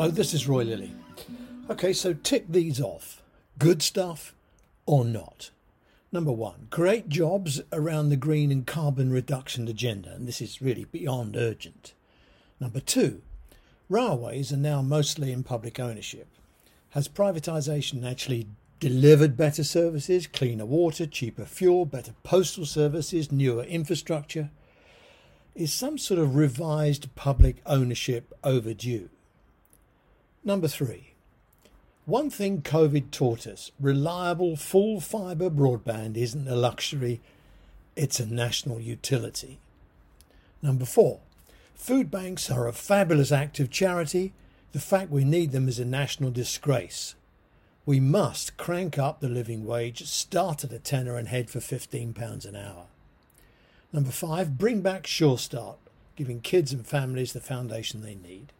Hello, this is Roy Lilly. Okay, so tick these off. Good stuff or not? Number one, create jobs around the green and carbon reduction agenda, and this is really beyond urgent. Number two, railways are now mostly in public ownership. Has privatisation actually delivered better services, cleaner water, cheaper fuel, better postal services, newer infrastructure? Is some sort of revised public ownership overdue? Number three, one thing COVID taught us reliable full fibre broadband isn't a luxury, it's a national utility. Number four, food banks are a fabulous act of charity. The fact we need them is a national disgrace. We must crank up the living wage, start at a tenner and head for £15 an hour. Number five, bring back Sure Start, giving kids and families the foundation they need.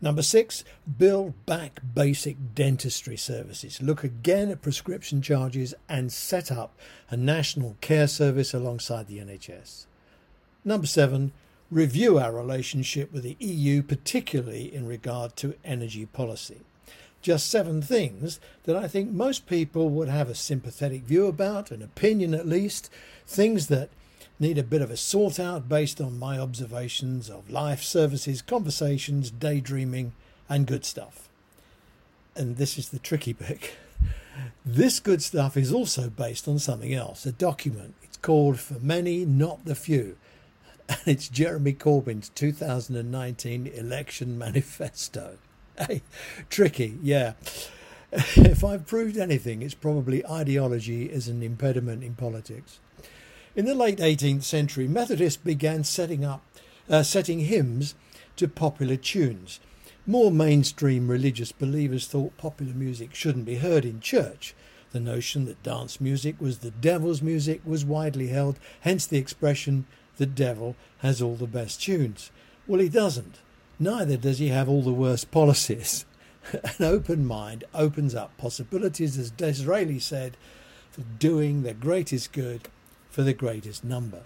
Number six, build back basic dentistry services. Look again at prescription charges and set up a national care service alongside the NHS. Number seven, review our relationship with the EU, particularly in regard to energy policy. Just seven things that I think most people would have a sympathetic view about, an opinion at least, things that need a bit of a sort out based on my observations of life, services, conversations, daydreaming, and good stuff. And this is the tricky bit. This good stuff is also based on something else, a document. It's called For Many, Not the Few. And it's Jeremy Corbyn's 2019 election manifesto. Hey, tricky, yeah. If I've proved anything, it's probably ideology is an impediment in politics. In the late 18th century, Methodists began setting up, uh, setting hymns to popular tunes. More mainstream religious believers thought popular music shouldn't be heard in church. The notion that dance music was the devil's music was widely held, hence the expression, the devil has all the best tunes. Well, he doesn't. Neither does he have all the worst policies. An open mind opens up possibilities, as Disraeli said, for doing the greatest good for the greatest number.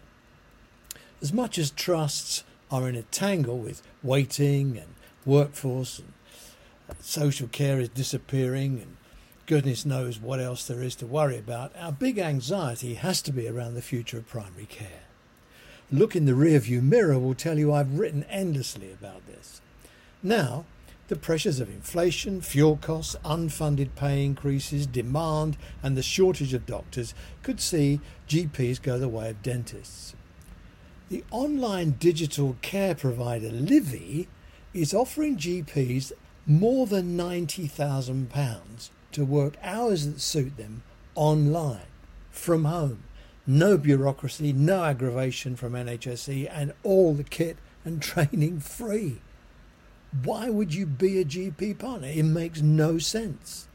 As much as trusts are in a tangle with waiting and workforce and social care is disappearing and goodness knows what else there is to worry about, our big anxiety has to be around the future of primary care. Look in the rearview mirror will tell you I've written endlessly about this. Now, the pressures of inflation, fuel costs, unfunded pay increases, demand, and the shortage of doctors could see GPs go the way of dentists. The online digital care provider Livi is offering GPs more than £90,000 to work hours that suit them online, from home. No bureaucracy, no aggravation from NHSE, and all the kit and training free. Why would you be a GP partner? It makes no sense.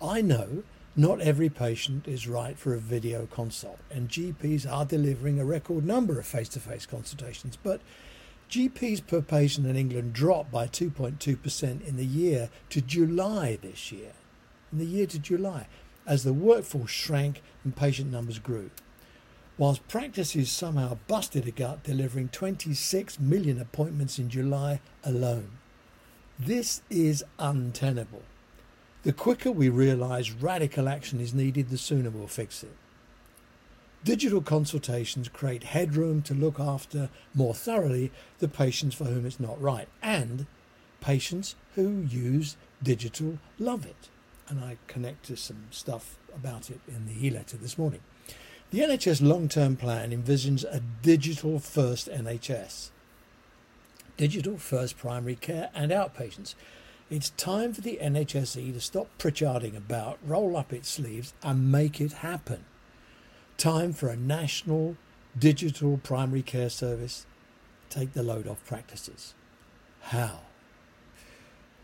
I know not every patient is right for a video consult, and GPs are delivering a record number of face to face consultations, but GPs per patient in England dropped by 2.2% in the year to July this year. In the year to July, as the workforce shrank and patient numbers grew whilst practices somehow busted a gut, delivering 26 million appointments in July alone. This is untenable. The quicker we realise radical action is needed, the sooner we'll fix it. Digital consultations create headroom to look after more thoroughly the patients for whom it's not right, and patients who use digital love it. And I connect to some stuff about it in the e letter this morning. The NHS long term plan envisions a digital first NHS, digital first primary care and outpatients. It's time for the NHSE to stop Pritcharding about, roll up its sleeves, and make it happen. Time for a national digital primary care service. Take the load off practices. How?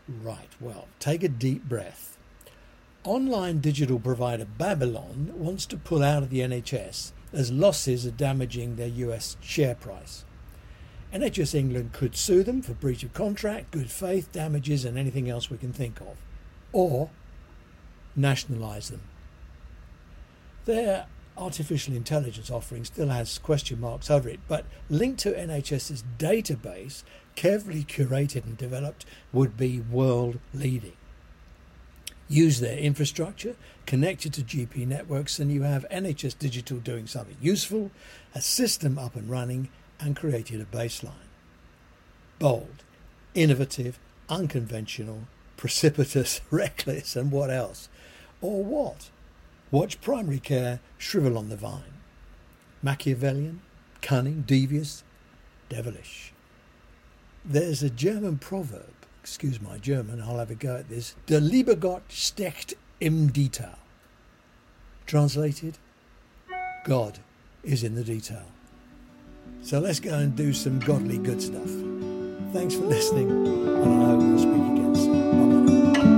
Right, well, take a deep breath online digital provider Babylon wants to pull out of the NHS as losses are damaging their US share price. NHS England could sue them for breach of contract, good faith, damages, and anything else we can think of, or nationalise them. Their artificial intelligence offering still has question marks over it, but linked to NHS's database, carefully curated and developed, would be world leading. Use their infrastructure connected to GP networks, and you have NHS Digital doing something useful, a system up and running, and created a baseline. Bold, innovative, unconventional, precipitous, reckless, and what else? Or what? Watch primary care shrivel on the vine. Machiavellian, cunning, devious, devilish. There's a German proverb, excuse my German, I'll have a go at this. Der liebe Gott steckt im Detail. Translated, God is in the detail. So let's go and do some godly good stuff. Thanks for listening, and I hope we'll speak again.